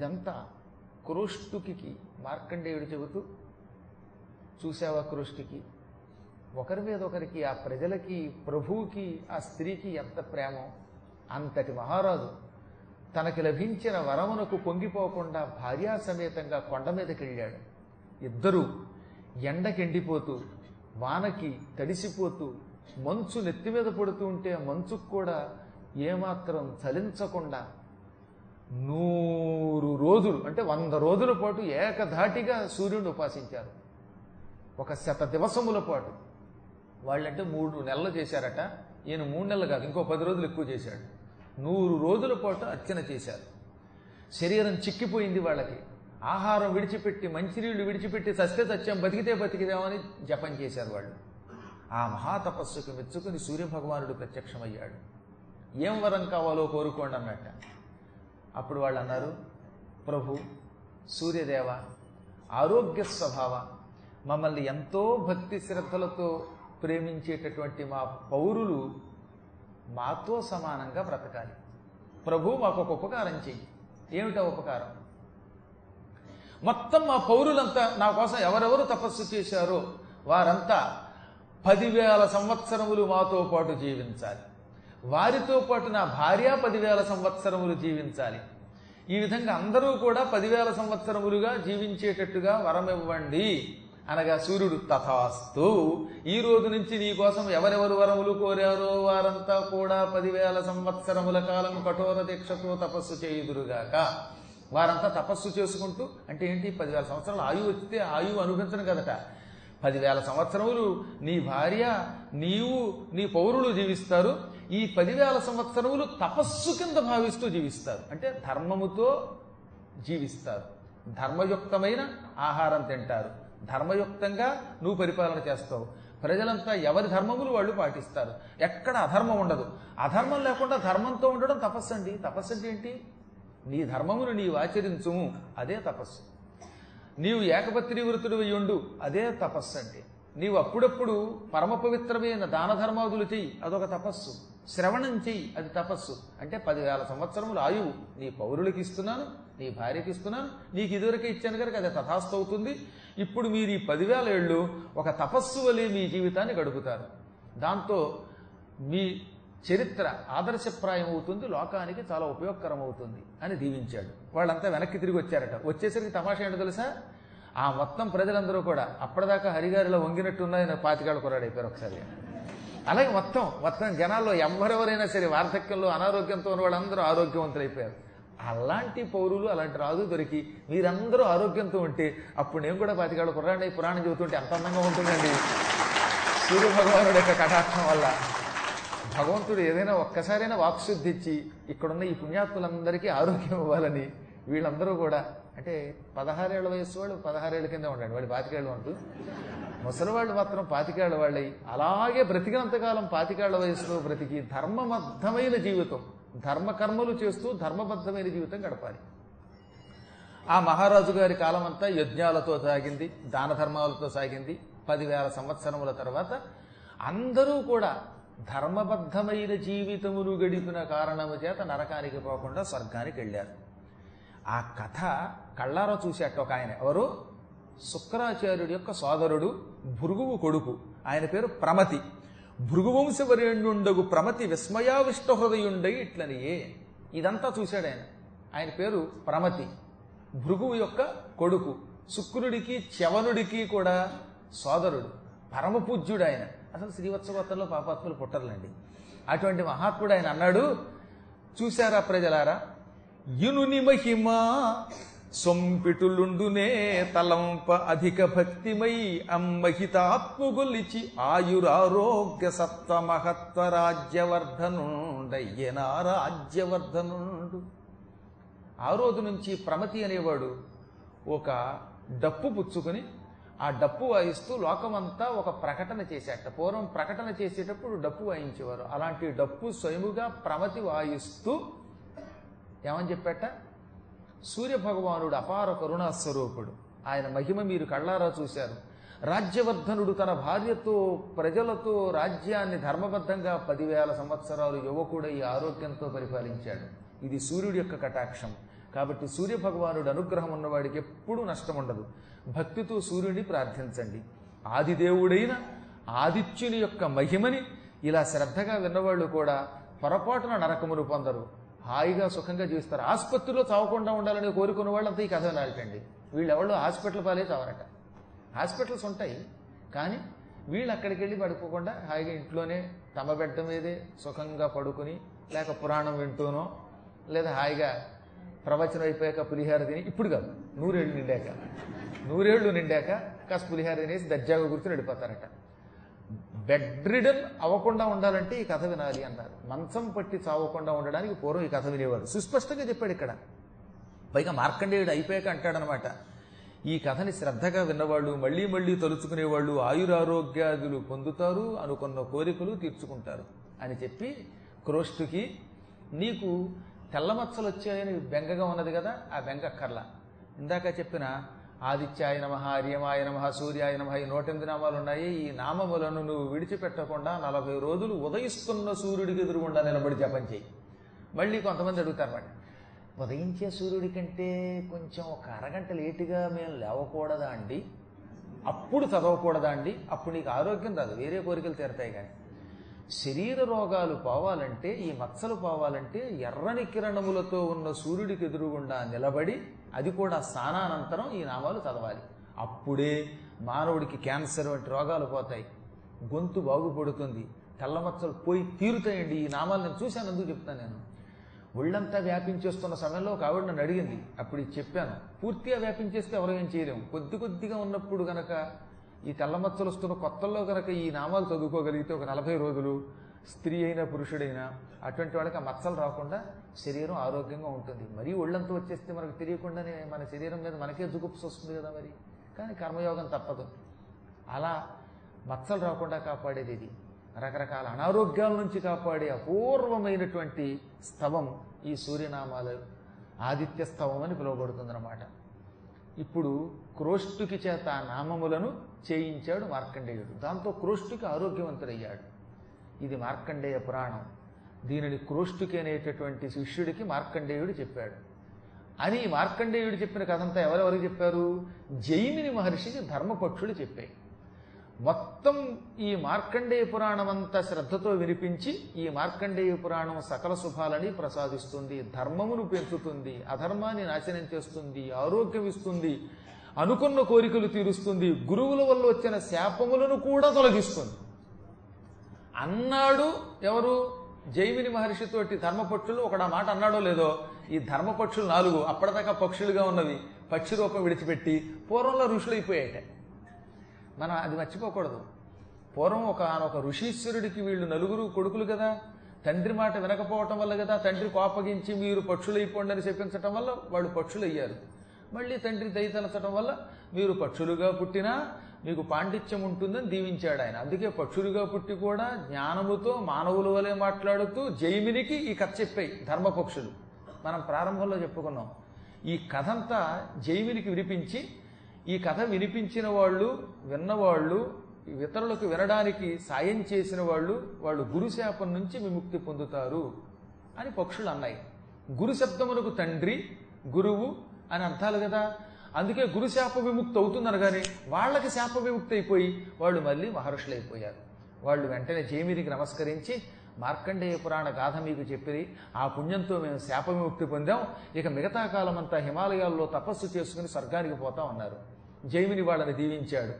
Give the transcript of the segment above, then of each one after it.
ఇదంతా క్రోష్టుకి మార్కండేయుడు చెబుతూ చూసావా క్రోష్టికి ఒకరి మీద ఒకరికి ఆ ప్రజలకి ప్రభువుకి ఆ స్త్రీకి ఎంత ప్రేమో? అంతటి మహారాజు తనకి లభించిన వరమునకు పొంగిపోకుండా భార్యా సమేతంగా కొండ మీదకి వెళ్ళాడు. ఇద్దరూ ఎండకెండిపోతూ వానకి తడిసిపోతూ మంచు నెత్తి మీద పడుతూ ఉంటే ఆ మంచుకు కూడా ఏమాత్రం చలించకుండా నూరు రోజులు అంటే వంద రోజుల పాటు ఏకధాటిగా సూర్యుడిని ఉపాసించారు. ఒక శత దివసముల పాటు. వాళ్ళంటే మూడు నెలలు చేశారట. ఈయన మూడు నెలలు కాదు ఇంకో పది రోజులు ఎక్కువ చేశాడు. నూరు రోజుల పాటు అర్చన చేశారు. శరీరం చిక్కిపోయింది వాళ్ళకి. ఆహారం విడిచిపెట్టి మంచినీళ్ళు విడిచిపెట్టి సస్తే సత్యం బతికితే బతికిదామని జపం చేశారు వాళ్ళు. ఆ మహాతపస్సుకు మెచ్చుకుని సూర్యభగవానుడు ప్రత్యక్షమయ్యాడు. ఏం వరం కావాలో కోరుకోండి అన్నట్ట. అప్పుడు వాళ్ళు అన్నారు ప్రభు సూర్యదేవ ఆరోగ్య స్వభావ మమ్మల్ని ఎంతో భక్తి శ్రద్ధలతో ప్రేమించేటటువంటి మా పౌరులు మాతో సమానంగా బ్రతకాలి. ప్రభు మాకు ఒక ఉపకారం చెయ్యి. ఏమిటో ఉపకారం? మొత్తం మా పౌరులంతా నా కోసం ఎవరెవరు తపస్సు చేశారో వారంతా పదివేల సంవత్సరములు మాతో పాటు జీవించాలి. వారితో పాటు నా భార్య పదివేల సంవత్సరములు జీవించాలి. ఈ విధంగా అందరూ కూడా పదివేల సంవత్సరములుగా జీవించేటట్టుగా వరం ఇవ్వండి అనగా సూర్యుడు తథాస్తు ఈ రోజు నుంచి నీ కోసం ఎవరెవరు వరములు కోరారో వారంతా కూడా పదివేల సంవత్సరముల కాలం కఠోర దీక్షతో తపస్సు చేయుదురుగాక. వారంతా తపస్సు చేసుకుంటూ అంటే ఏంటి? పదివేల సంవత్సరాలు ఆయువు వచ్చితే ఆయువు అనుభవించను కదట. పదివేల సంవత్సరములు నీ భార్య నీవు నీ పౌరులు జీవిస్తారు. ఈ పదివేల సంవత్సరములు తపస్సు కింద భావిస్తూ జీవిస్తారు. అంటే ధర్మముతో జీవిస్తారు. ధర్మయుక్తమైన ఆహారం తింటారు. ధర్మయుక్తంగా నువ్వు పరిపాలన చేస్తావు. ప్రజలంతా ఎవరి ధర్మములు వాళ్ళు పాటిస్తారు. ఎక్కడ అధర్మం ఉండదు. అధర్మం లేకుండా ధర్మంతో ఉండడం తపస్సు అండి తపస్సు అంటే ఏంటి? నీ ధర్మమును నీవు ఆచరించుము అదే తపస్సు. నీవు ఏకపత్రి వృతుడు ఉండు అదే తపస్సు అంటే నీవు అప్పుడప్పుడు పరమ పవిత్రమైన దాన ధర్మాదులు చెయ్యి. అదొక తపస్సు. శ్రవణం చెయ్యి. అది తపస్సు. అంటే పదివేల సంవత్సరములు ఆయువు. నీ పౌరులకి ఇస్తున్నాను నీ భార్యకి ఇస్తున్నాను నీకు ఇదివరకే ఇచ్చాను కనుక అది తథాస్తు అవుతుంది. ఇప్పుడు మీరు ఈ పదివేల ఏళ్ళు ఒక తపస్సు వలె మీ జీవితాన్ని గడుపుతారు. దాంతో మీ చరిత్ర ఆదర్శప్రాయం అవుతుంది లోకానికి చాలా ఉపయోగకరం అవుతుంది అని దీవించాడు. వాళ్ళంతా వెనక్కి తిరిగి వచ్చారట. వచ్చేసరికి తమాషా ఏంటో తెలుసా? ఆ మొత్తం ప్రజలందరూ కూడా అప్పటిదాకా హరిగారిలో వంగినట్టు ఉన్నాయని పాతికాళ్ళు కొరాడైపోయారు ఒకసారి. అలాగే మొత్తం మొత్తం జనాల్లో ఎవరెవరైనా సరే వార్ధక్యంలో అనారోగ్యంతో ఉన్న వాళ్ళందరూ ఆరోగ్యవంతులైపోయారు అలాంటి పౌరులు అలాంటి రాజు దొరికి మీరందరూ ఆరోగ్యంతో ఉంటే అప్పుడు నేను కూడా పాతికాళ్ళు కుర్రాడి పురాణం చెబుతుంటే ఎంత అందంగా ఉంటుందండి. సూర్యభగవానుడి యొక్క కటాక్షం వల్ల. భగవంతుడు ఏదైనా ఒక్కసారైనా వాక్శుద్ధి ఇచ్చి ఇక్కడున్న ఈ పుణ్యాత్ములందరికీ ఆరోగ్యం ఇవ్వాలని వీళ్ళందరూ కూడా అంటే పదహారేళ్ళ వయస్సు వాళ్ళు పదహారేళ్ళ కింద ఉండండి. వాడి పాతికేళ్ళు ఉంటూ. ముసలివాళ్ళు మాత్రం పాతికేళ్ళ వాళ్ళై. అలాగే బ్రతికినంతకాలం పాతికేళ్ళ వయసులో బ్రతికి ధర్మబద్ధమైన జీవితం. ధర్మకర్మలు చేస్తూ ధర్మబద్ధమైన జీవితం గడపాలి. ఆ మహారాజు గారి కాలం అంతా యజ్ఞాలతో సాగింది దాన ధర్మాలతో సాగింది. పదివేల సంవత్సరముల తర్వాత అందరూ కూడా ధర్మబద్ధమైన జీవితమును గడిపిన కారణము చేత నరకానికి పోకుండా స్వర్గానికి వెళ్ళారు ఆ కథ కళ్ళారా చూసేట ఒక ఆయన. ఎవరు? శుక్రాచార్యుడి యొక్క సోదరుడు భృగువు కొడుకు. ఆయన పేరు ప్రమతి. భృగువంశవర్యుండగు ప్రమతి విస్మయావిష్ట హృదయుండై ఇట్లనియే ఇదంతా చూశాడు ఆయన. ఆయన పేరు ప్రమతి. భృగువు యొక్క కొడుకు. శుక్రుడికి చవనుడికి కూడా సోదరుడు. పరమపూజ్యుడు ఆయన. అసలు శ్రీవత్సవత్తలో పాపాత్ములు పుట్టర్లండి. అటువంటి మహాత్ముడు ఆయన అన్నాడు చూశారా ప్రజలారా? ఇనుని మహిమ సొంపిటులుండునే తలంప అధిక భక్తిమై అమ్మహితాత్ముగొలిచి ఆయురారోగ్య సత్వ మహత్వ రాజ్యవర్ధనుండయ్యనా రాజ్యవర్ధనుండు ఆ రోజు నుంచి ప్రమతి అనేవాడు ఒక డప్పు పుచ్చుకొని ఆ డప్పు వాయిస్తూ లోకమంతా ఒక ప్రకటన చేసేట పూర్వం ప్రకటన చేసేటప్పుడు డప్పు వాయించేవారు. అలాంటి డప్పు స్వయముగా ప్రమతి వాయిస్తూ ఏమని చెప్పేట? సూర్యభగవానుడు అపార కరుణాస్వరూపుడు ఆయన మహిమ మీరు కళ్ళారా చూశారు. రాజ్యవర్ధనుడు తన భార్యతో ప్రజలతో రాజ్యాన్ని ధర్మబద్ధంగా పదివేల సంవత్సరాలు యువకుడై ఆరోగ్యంతో పరిపాలించాడు. ఇది సూర్యుడి యొక్క కటాక్షం. కాబట్టి సూర్య భగవానుడు అనుగ్రహం ఉన్నవాడికి ఎప్పుడూ నష్టం ఉండదు. భక్తితో సూర్యుడిని ప్రార్థించండి. ఆదిదేవుడైన ఆదిత్యుని యొక్క మహిమని ఇలా శ్రద్ధగా విన్నవాళ్ళు కూడా పొరపాటున నరకములు పొందరు. హాయిగా సుఖంగా జీవిస్తారు. ఆసుపత్రిలో చావకుండా ఉండాలని కోరుకున్న వాళ్ళంతా ఈ కథ వినాలటండి వీళ్ళెవళ్ళు హాస్పిటల్ పాలే చావరట. హాస్పిటల్స్ ఉంటాయి కానీ వీళ్ళు అక్కడికి వెళ్ళి పడుకోకుండా హాయిగా ఇంట్లోనే తమ బెడ్డ మీదే సుఖంగా పడుకుని లేక పురాణం వింటూనో లేదా హాయిగా ప్రవచనం అయిపోయాక పులిహార తిని ఇప్పుడు కాదు నూరేళ్ళు నిండాక. నూరేళ్ళు నిండాక కాస్త పులిహార తినేసి దర్జాగా కూర్చొని వెళ్ళిపోతారట. బెడ్ రిడన్ అవ్వకుండా ఉండాలంటే ఈ కథ వినాలి అన్నారు. మంచం పట్టి చావకుండా ఉండడానికి పూర్వం ఈ కథ వినేవారు సుస్పష్టంగా చెప్పాడు ఇక్కడ. పైగా మార్కండేయుడు అయిపోయాక అంటాడనమాట ఈ కథని శ్రద్ధగా విన్నవాళ్ళు మళ్ళీ మళ్ళీ తలుచుకునేవాళ్ళు ఆయురారోగ్యాదులు పొందుతారు అనుకున్న కోరికలు తీర్చుకుంటారు అని చెప్పి క్రోష్టుకి నీకు తెల్లమచ్చలు వచ్చాయని బెంగగా ఉన్నది కదా ఆ బెంగ అక్కర్లా ఇందాక చెప్పిన ఆదిత్యాయ నమ ఆర్యమాయ నమ సూర్యాయ నమ ఈ నూట ఎనిమిది నామాలు ఉన్నాయి. ఈ నామములను నువ్వు విడిచిపెట్టకుండా నలభై రోజులు ఉదయిస్తున్న సూర్యుడికి ఎదురుగుండా నిలబడి జపం చేయి. మళ్ళీ కొంతమంది అడుగుతారు మాట ఉదయించే సూర్యుడి కంటే కొంచెం ఒక అరగంట లేటుగా మేము లేవకూడదా అండి? అప్పుడు చదవకూడదా అండి? అప్పుడు నీకు ఆరోగ్యం రాదు వేరే కోరికలు తీరతాయి కానీ. శరీర రోగాలు పోవాలంటే ఈ మచ్చలు పోవాలంటే ఎర్రని కిరణములతో ఉన్న సూర్యుడికి ఎదురుగుండా నిలబడి అది కూడా స్నానానంతరం ఈ నామాలు చదవాలి. అప్పుడే మానవుడికి క్యాన్సర్ వంటి రోగాలు పోతాయి. గొంతు బాగుపడుతుంది. తెల్లమచ్చలు పోయి తీరుతాయండి. ఈ నామాలు నేను చూశాను ఎందుకు చెప్తాను నేను? ఒళ్ళంతా వ్యాపించేస్తున్న సమయంలో ఒక ఆవిడ నన్ను అడిగింది. అప్పుడు చెప్పాను పూర్తిగా వ్యాపించేస్తే ఎవరో ఏం చేయలేము? కొద్ది కొద్దిగా ఉన్నప్పుడు గనక ఈ తెల్లమచ్చలు వస్తున్న కొత్తల్లో గనక ఈ నామాలు చదువుకోగలిగితే ఒక నలభై రోజులు స్త్రీ అయినా పురుషుడైనా అటువంటి వాళ్ళకి ఆ మచ్చలు రాకుండా శరీరం ఆరోగ్యంగా ఉంటుంది. మరీ ఒళ్ళంతా వచ్చేస్తే మనకు తెలియకుండానే మన శరీరం మీద మనకే జుగుప్స్ వస్తుంది కదా మరి. కానీ కర్మయోగం తప్పదు. అలా మచ్చలు రాకుండా కాపాడేది ఇది. రకరకాల అనారోగ్యాల నుంచి కాపాడే అపూర్వమైనటువంటి స్తవం ఈ సూర్యనామాలు. ఆదిత్య స్తవం అని పిలువబడుతుందన్నమాట. ఇప్పుడు క్రోష్టుకి చేత ఆ నామములను చేయించాడు మార్కండేయుడు. దాంతో క్రోష్టుకి ఆరోగ్యవంతుడయ్యాడు. ఇది మార్కండేయ పురాణం. దీనిని క్రోష్టుకి అనేటటువంటి శిష్యుడికి మార్కండేయుడు చెప్పాడు. అని మార్కండేయుడు చెప్పిన కథంతా ఎవరెవరికి చెప్పారు? జైమిని మహర్షికి ధర్మపక్షుడు చెప్పాయి. మొత్తం ఈ మార్కండేయ పురాణం అంతా శ్రద్ధతో వినిపించి ఈ మార్కండేయ పురాణం సకల శుభాలని ప్రసాదిస్తుంది ధర్మమును పెంచుతుంది అధర్మాన్ని నాశనం చేస్తుంది ఆరోగ్యం ఇస్తుంది అనుకున్న కోరికలు తీరుస్తుంది గురువుల వల్ల వచ్చిన శాపములను కూడా తొలగిస్తుంది. అన్నాడు ఎవరు? జైమిని మహర్షితోటి ధర్మపక్షులు. ఒకడు మాట అన్నాడో లేదో? ఈ ధర్మపక్షులు నాలుగు. అప్పటిదాకా పక్షులుగా ఉన్నవి. పక్షి రూపం విడిచిపెట్టి పూర్వంలో ఋషులు అయిపోయాయట మనం అది మర్చిపోకూడదు. పూర్వం ఒక ఒక ఋషీశ్వరుడికి వీళ్ళు నలుగురు కొడుకులు కదా. తండ్రి మాట వినకపోవటం వల్ల కదా తండ్రి కోపగించి మీరు పక్షులైపోండి అని చెప్పించటం వల్ల వాళ్ళు పక్షులు అయ్యారు మళ్ళీ తండ్రి దయతలచటం వల్ల మీరు పక్షులుగా పుట్టినా మీకు పాండిత్యం ఉంటుందని దీవించాడు ఆయన. అందుకే పక్షులుగా పుట్టి కూడా జ్ఞానముతో మానవుల వలె మాట్లాడుతూ జైమినికి ఈ కథ చెప్పాయి ధర్మపక్షులు. మనం ప్రారంభంలో చెప్పుకున్నాం. ఈ కథంతా జైమినికి వినిపించి ఈ కథ వినిపించిన వాళ్ళు విన్నవాళ్ళు ఇతరులకు వినడానికి సాయం చేసిన వాళ్ళు వాళ్ళు గురుశాపం నుంచి విముక్తి పొందుతారు అని పక్షులు అన్నాయి. గురు శబ్దమునకు తండ్రి గురువు అని అర్థాలు కదా. అందుకే గురు శాప విముక్తి అవుతుందనగానే వాళ్ళకి శాప విముక్తి అయిపోయి వాళ్ళు మళ్ళీ మహర్షులు అయిపోయారు. వాళ్ళు వెంటనే జేమిరికి నమస్కరించి మార్కండేయ పురాణ గాథ మీకు చెప్పి ఆ పుణ్యంతో మేము శాప విముక్తి పొందాం. ఇక మిగతా కాలం అంతా హిమాలయాల్లో తపస్సు చేసుకుని స్వర్గానికి పోతా ఉన్నారు. జైమిని వాళ్ళని దీవించాడు.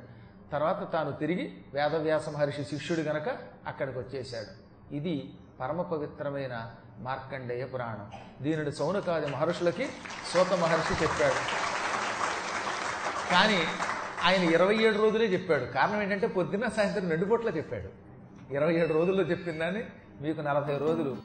తర్వాత తాను తిరిగి వేదవ్యాస మహర్షి శిష్యుడు గనక అక్కడికి వచ్చేశాడు ఇది పరమ పవిత్రమైన మార్కండేయ పురాణం. దీనిని సౌనకాది మహర్షులకి సోత మహర్షి చెప్పాడు. కానీ ఆయన ఇరవై ఏడు రోజులే చెప్పాడు. కారణం ఏంటంటే పొద్దున్న సాయంత్రం రెండు పూట్ల చెప్పాడు. ఇరవై ఏడు రోజుల్లో చెప్పిందని మీకు నలభై రోజులు